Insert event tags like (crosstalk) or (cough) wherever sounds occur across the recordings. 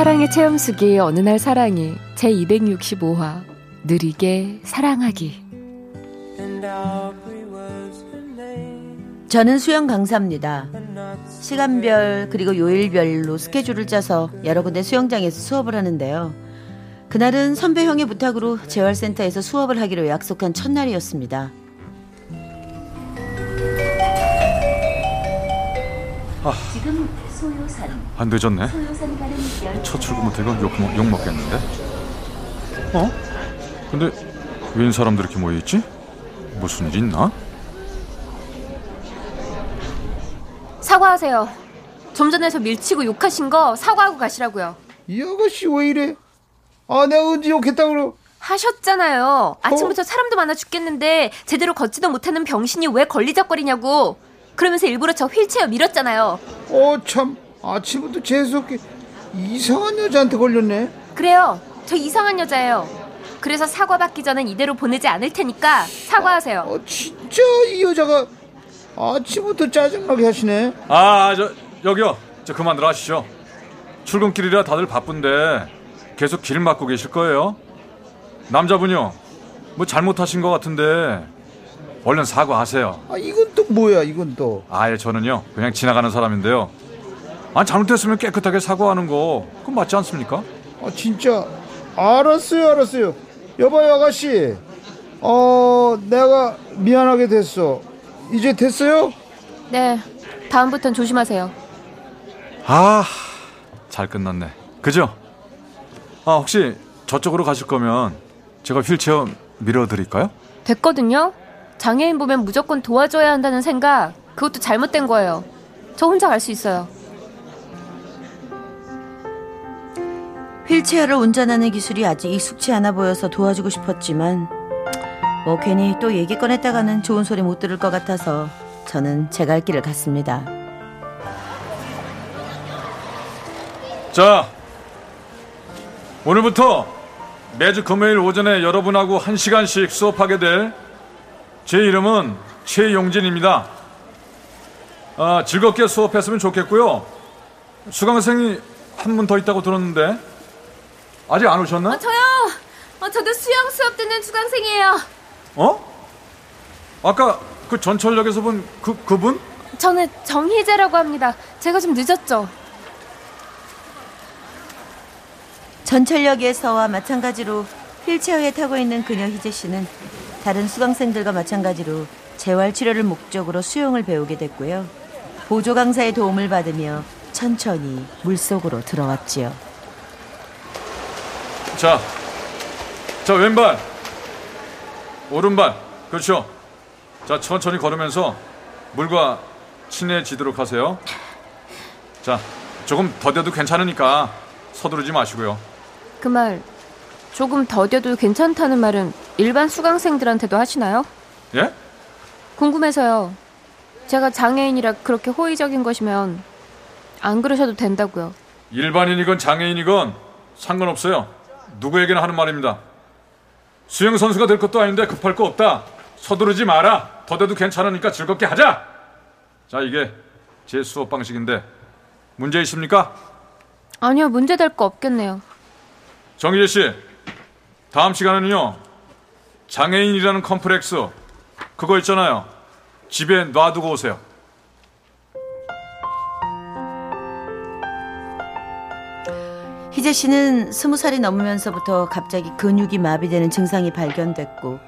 사랑의 체험수기 어느 날 사랑이 제 265화 느리게 사랑하기 저는 수영 강사입니다. 시간별 그리고 요일별로 스케줄을 짜서 여러 군데 수영장에서 수업을 하는데요. 그날은 선배 형의 부탁으로 재활센터에서 수업을 하기로 약속한 첫날이었습니다. 지금 소요산 안 늦었네. 첫 출근부터 이거 욕, 먹- 욕 먹겠는데? 어? 근데 웬 사람들 이렇게 모여 있지? 무슨 일 있나? 사과하세요 좀 전에 저 밀치고 욕하신 거 사과하고 가시라고요 이 아가씨 왜 이래? 아 내가 언제 욕했다 그러? 하셨잖아요 아침부터 사람도 많아 죽겠는데 제대로 걷지도 못하는 병신이 왜 걸리적거리냐고 그러면서 일부러 저 휠체어 밀었잖아요 어 참 아침부터 재수없게 이상한 여자한테 걸렸네. 그래요 저 이상한 여자예요 그래서 사과받기 전엔 이대로 보내지 않을 테니까 사과하세요 어 진짜 이 여자가 아침부터 짜증나게 하시네. 아, 저 여기요. 저 그만들 하시죠. 출근길이라 다들 바쁜데 계속 길 막고 계실 거예요. 남자분요. 뭐 잘못하신 것 같은데 얼른 사과하세요. 아 이건 또 뭐야 이건 또. 아예 저는요 그냥 지나가는 사람인데요. 아 잘못했으면 깨끗하게 사과하는 거 그건 맞지 않습니까? 아 진짜 알았어요 알았어요. 여봐요 아가씨. 어 내가 미안하게 됐어. 이제 됐어요? 네 다음부턴 조심하세요 아, 잘 끝났네. 그죠? 아, 혹시 저쪽으로 가실 거면 제가 휠체어 밀어드릴까요? 됐거든요. 장애인 보면 무조건 도와줘야 한다는 생각, 그것도 잘못된 거예요. 저 혼자 갈 수 있어요. 휠체어를 운전하는 기술이 아직 익숙치 않아 보여서 도와주고 싶었지만 뭐 괜히 또 얘기 꺼냈다가는 좋은 소리 못 들을 것 같아서 저는 제 갈 길을 갔습니다. 자, 오늘부터 매주 금요일 오전에 여러분하고 한시간씩 수업하게 될 제 이름은 최용진입니다. 아, 즐겁게 수업했으면 좋겠고요. 수강생이 한 분 더 있다고 들었는데 아직 안 오셨나? 저요! 어, 저도 수영 수업 듣는 수강생이에요. 어? 아까 그 전철역에서 본 그 그분? 저는 정희재라고 합니다. 제가 좀 늦었죠? 전철역에서와 마찬가지로 휠체어에 타고 있는 그녀 희재 씨는 다른 수강생들과 마찬가지로 재활 치료를 목적으로 수영을 배우게 됐고요. 보조 강사의 도움을 받으며 천천히 물속으로 들어왔지요. 자, 자 왼발, 오른발, 그렇죠. 자 천천히 걸으면서 물과 친해지도록 하세요. 자, 조금 더뎌도 괜찮으니까 서두르지 마시고요. 그 말, 조금 더뎌도 괜찮다는 말은 일반 수강생들한테도 하시나요? 예? 궁금해서요. 제가 장애인이라 그렇게 호의적인 것이면 안 그러셔도 된다고요. 일반인이건 장애인이건 상관없어요. 누구에게나 하는 말입니다. 수영 선수가 될 것도 아닌데 급할 거 없다. 서두르지 마라. 더뎌도 괜찮으니까 즐겁게 하자. 자, 이게 제 수업 방식인데 문제 있습니까? 아니요, 문제 될 거 없겠네요. 정희재 씨, 다음 시간은요, 장애인이라는 컴플렉스, 그거 있잖아요. 집에 놔두고 오세요. 희재 씨는 스무 살이 넘으면서부터 갑자기 근육이 마비되는 증상이 발견됐고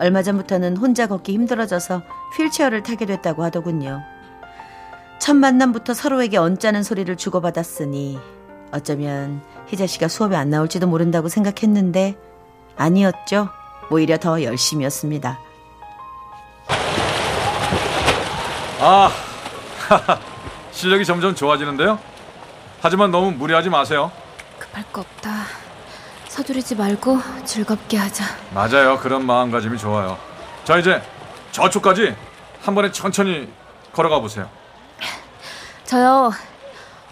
얼마 전부터는 혼자 걷기 힘들어져서 휠체어를 타게 됐다고 하더군요. 첫 만남부터 서로에게 언짢은 소리를 주고받았으니 어쩌면 희재 씨가 수업에 안 나올지도 모른다고 생각했는데 아니었죠. 오히려 더 열심이었습니다. 아, (laughs) 실력이 점점 좋아지는데요. 하지만 너무 무리하지 마세요. 급할 거 없다. 서두르지 말고 즐겁게 하자. 맞아요. 그런 마음가짐이 좋아요. 자, 이제 저쪽까지 한 번에 천천히 걸어가 보세요. 저요.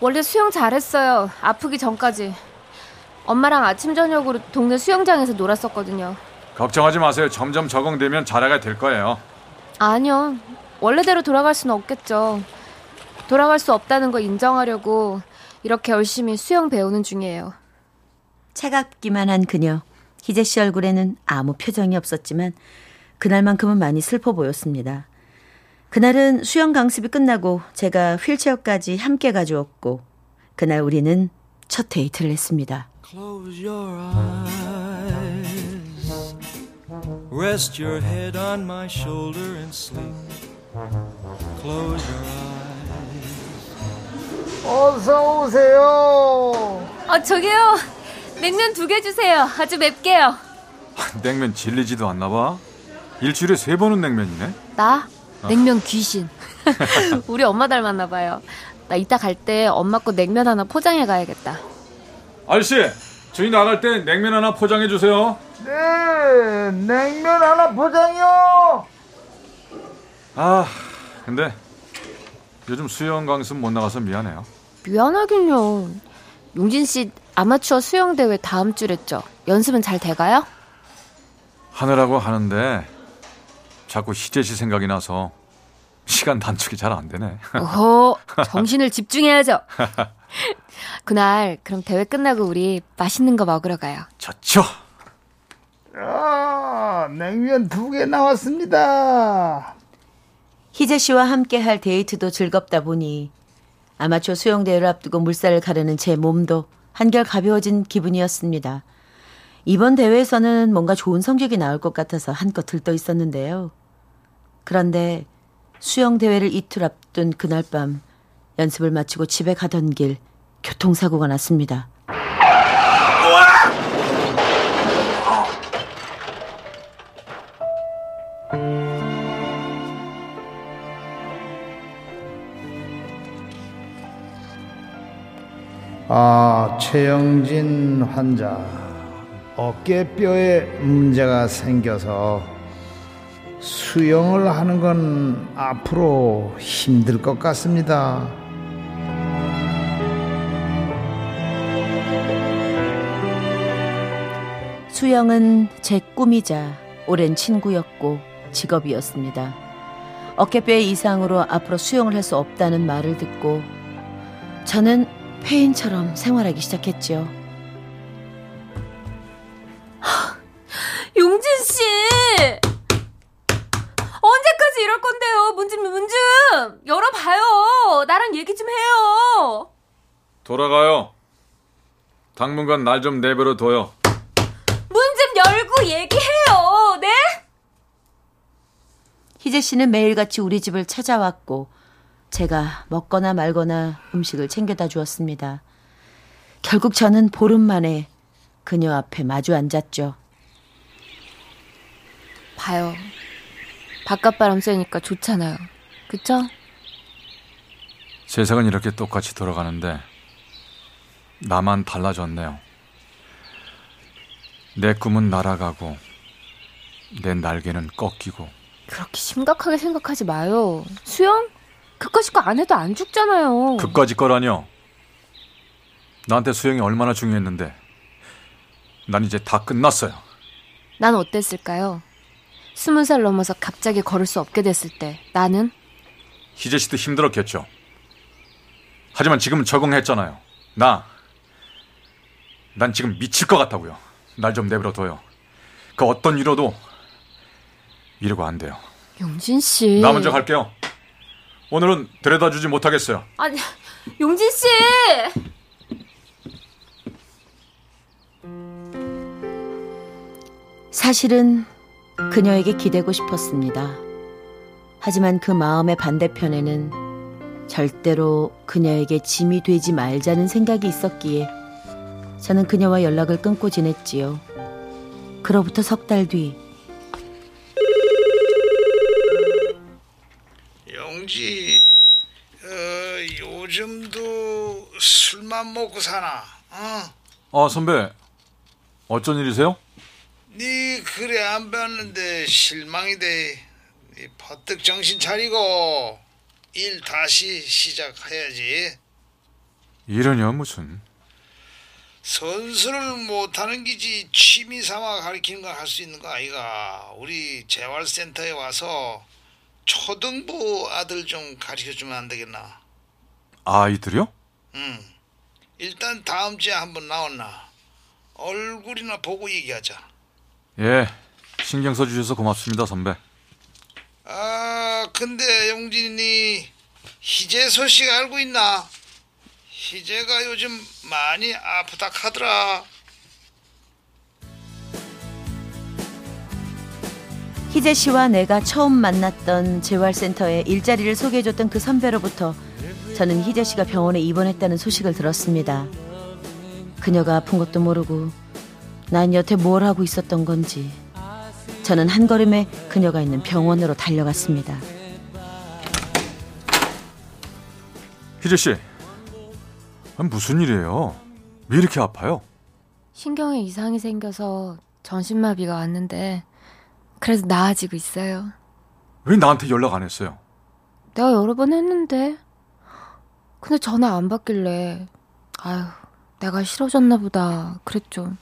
원래 수영 잘했어요. 아프기 전까지. 엄마랑 아침 저녁으로 동네 수영장에서 놀았었거든요. 걱정하지 마세요. 점점 적응되면 잘하게 될 거예요. 아니요. 원래대로 돌아갈 수는 없겠죠. 돌아갈 수 없다는 거 인정하려고 이렇게 열심히 수영 배우는 중이에요. 차갑기만 한 그녀. 희재 씨 얼굴에는 아무 표정이 없었지만 그날만큼은 많이 슬퍼 보였습니다. 그날은 수영 강습이 끝나고 제가 휠체어까지 함께 가져왔고 그날 우리는 첫 데이트를 했습니다. Rest your head on my shoulder and sleep. Close your eyes. 어서 오세요. 아, 저기요. 냉면 두 개 주세요. 아주 맵게요. 냉면 질리지도 않나 봐. 일주일에 세 번은 냉면이네. 나? 냉면 귀신. (laughs) (laughs) 우리 엄마 닮았나 봐요. 나 이따 갈 때 엄마 거 냉면 하나 포장해 가야겠다. 아저씨, 저희 나갈 때 냉면 하나 포장해 주세요. 네, 냉면 하나 포장이요. 아, 근데 요즘 수영 강습 못 나가서 미안해요. 미안하긴요. 용진 씨 아마추어 수영 대회 다음 주랬죠. 연습은 잘 돼가요? 하느라고 하는데 자꾸 희재 씨 생각이 나서 시간 단축이 잘 안 되네. 오호, (laughs) 정신을 집중해야죠. (laughs) 그날 그럼 대회 끝나고 우리 맛있는 거 먹으러 가요. 좋죠. 아, 냉면 두 개 나왔습니다. 희재 씨와 함께 할 데이트도 즐겁다 보니 아마추어 수영 대회를 앞두고 물살을 가르는 제 몸도 한결 가벼워진 기분이었습니다. 이번 대회에서는 뭔가 좋은 성적이 나올 것 같아서 한껏 들떠 있었는데요. 그런데 수영 대회를 이틀 앞둔 그날 밤 연습을 마치고 집에 가던 길 교통사고가 났습니다. 최영진 환자 어깨뼈에 문제가 생겨서 수영을 하는 건 앞으로 힘들 것 같습니다. 수영은 제 꿈이자 오랜 친구였고 직업이었습니다. 어깨뼈 이상으로 앞으로 수영을 할 수 없다는 말을 듣고 저는 폐인처럼 생활하기 시작했죠. 용진 씨! 언제까지 이럴 건데요? 문 좀, 문 좀! 열어봐요! 나랑 얘기 좀 해요! 돌아가요. 당분간 날 좀 내버려 둬요. 문 좀 열고 얘기해요! 네? 희재 씨는 매일같이 우리 집을 찾아왔고 제가 먹거나 말거나 음식을 챙겨다 주었습니다. 결국 저는 보름 만에 그녀 앞에 마주 앉았죠. 봐요. 바깥바람 쐬니까 좋잖아요. 그쵸? 세상은 이렇게 똑같이 돌아가는데 나만 달라졌네요. 내 꿈은 날아가고 내 날개는 꺾이고 그렇게 심각하게 생각하지 마요. 수영? 그까짓 거 안 해도 안 죽잖아요. 그까짓 거라뇨. 나한테 수영이 얼마나 중요했는데 난 이제 다 끝났어요. 난 어땠을까요? 스무 살 넘어서 갑자기 걸을 수 없게 됐을 때 나는 희재 씨도 힘들었겠죠. 하지만 지금은 적응했잖아요. 나, 난 지금 미칠 것 같다고요. 날 좀 내버려 둬요. 그 어떤 위로도 위로가 안 돼요. 용진 씨. 나 먼저 갈게요. 오늘은 데려다 주지 못하겠어요. 아니, 용진 씨. 사실은 그녀에게 기대고 싶었습니다. 하지만 그 마음의 반대편에는 절대로 그녀에게 짐이 되지 말자는 생각이 있었기에 저는 그녀와 연락을 끊고 지냈지요. 그로부터 석 달 뒤 영지, 어, 요즘도 술만 먹고 사나? 어? 아, 선배. 어쩐 일이세요? 네 그래 안 봤는데 실망이 돼. 네 퍼뜩 정신 차리고 일 다시 시작해야지. 일은요 무슨? 선수를 못하는 기지 취미 삼아 가르치는 걸 할 수 있는 거 아이가. 우리 재활센터에 와서 초등부 아들 좀 가르쳐주면 안 되겠나? 아이들이요? 응. 일단 다음 주에 한번 나왔나. 얼굴이나 보고 얘기하자. 예, 신경 써주셔서 고맙습니다 선배. 아, 근데 용진이 희재 소식 알고 있나? 희재가 요즘 많이 아프다 카더라. 희재 씨와 내가 처음 만났던 재활센터에 일자리를 소개해줬던 그 선배로부터 저는 희재 씨가 병원에 입원했다는 소식을 들었습니다. 그녀가 아픈 것도 모르고 난 여태 뭘 하고 있었던 건지 저는 한 걸음에 그녀가 있는 병원으로 달려갔습니다. 희재 씨, 아, 무슨 일이에요? 왜 이렇게 아파요? 신경에 이상이 생겨서 전신마비가 왔는데 그래서 나아지고 있어요. 왜 나한테 연락 안 했어요? 내가 여러 번 했는데 근데 전화 안 받길래 아휴 내가 싫어졌나 보다 그랬죠.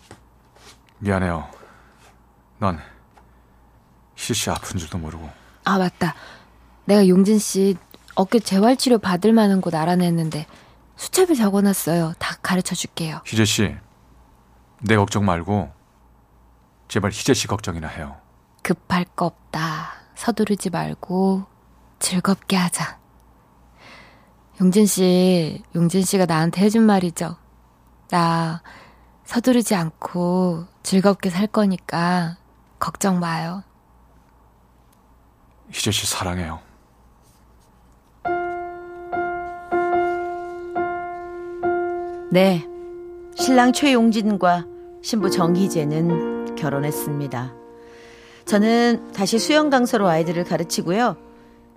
미안해요. 난씨 아픈 줄도 모르고. 아 맞다. 내가 용진 씨 어깨 재활치료 받을 만한 곳 알아냈는데 수첩에 적어놨어요. 다 가르쳐 줄게요. 희재 씨, 내 걱정 말고 제발 희재 씨 걱정이나 해요. 급할 거 없다. 서두르지 말고 즐겁게 하자. 용진 씨, 용진 씨가 나한테 해준 말이죠. 나 서두르지 않고 즐겁게 살 거니까 걱정 마요. 희재 씨 사랑해요. 네, 신랑 최용진과 신부 정희재는 결혼했습니다. 저는 다시 수영 강사로 아이들을 가르치고요.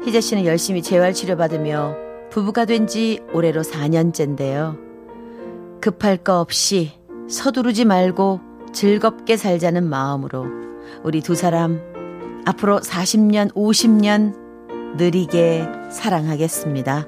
희재 씨는 열심히 재활 치료 받으며 부부가 된 지 올해로 4년째인데요. 급할 거 없이 서두르지 말고 즐겁게 살자는 마음으로 우리 두 사람 앞으로 40년, 50년 느리게 사랑하겠습니다.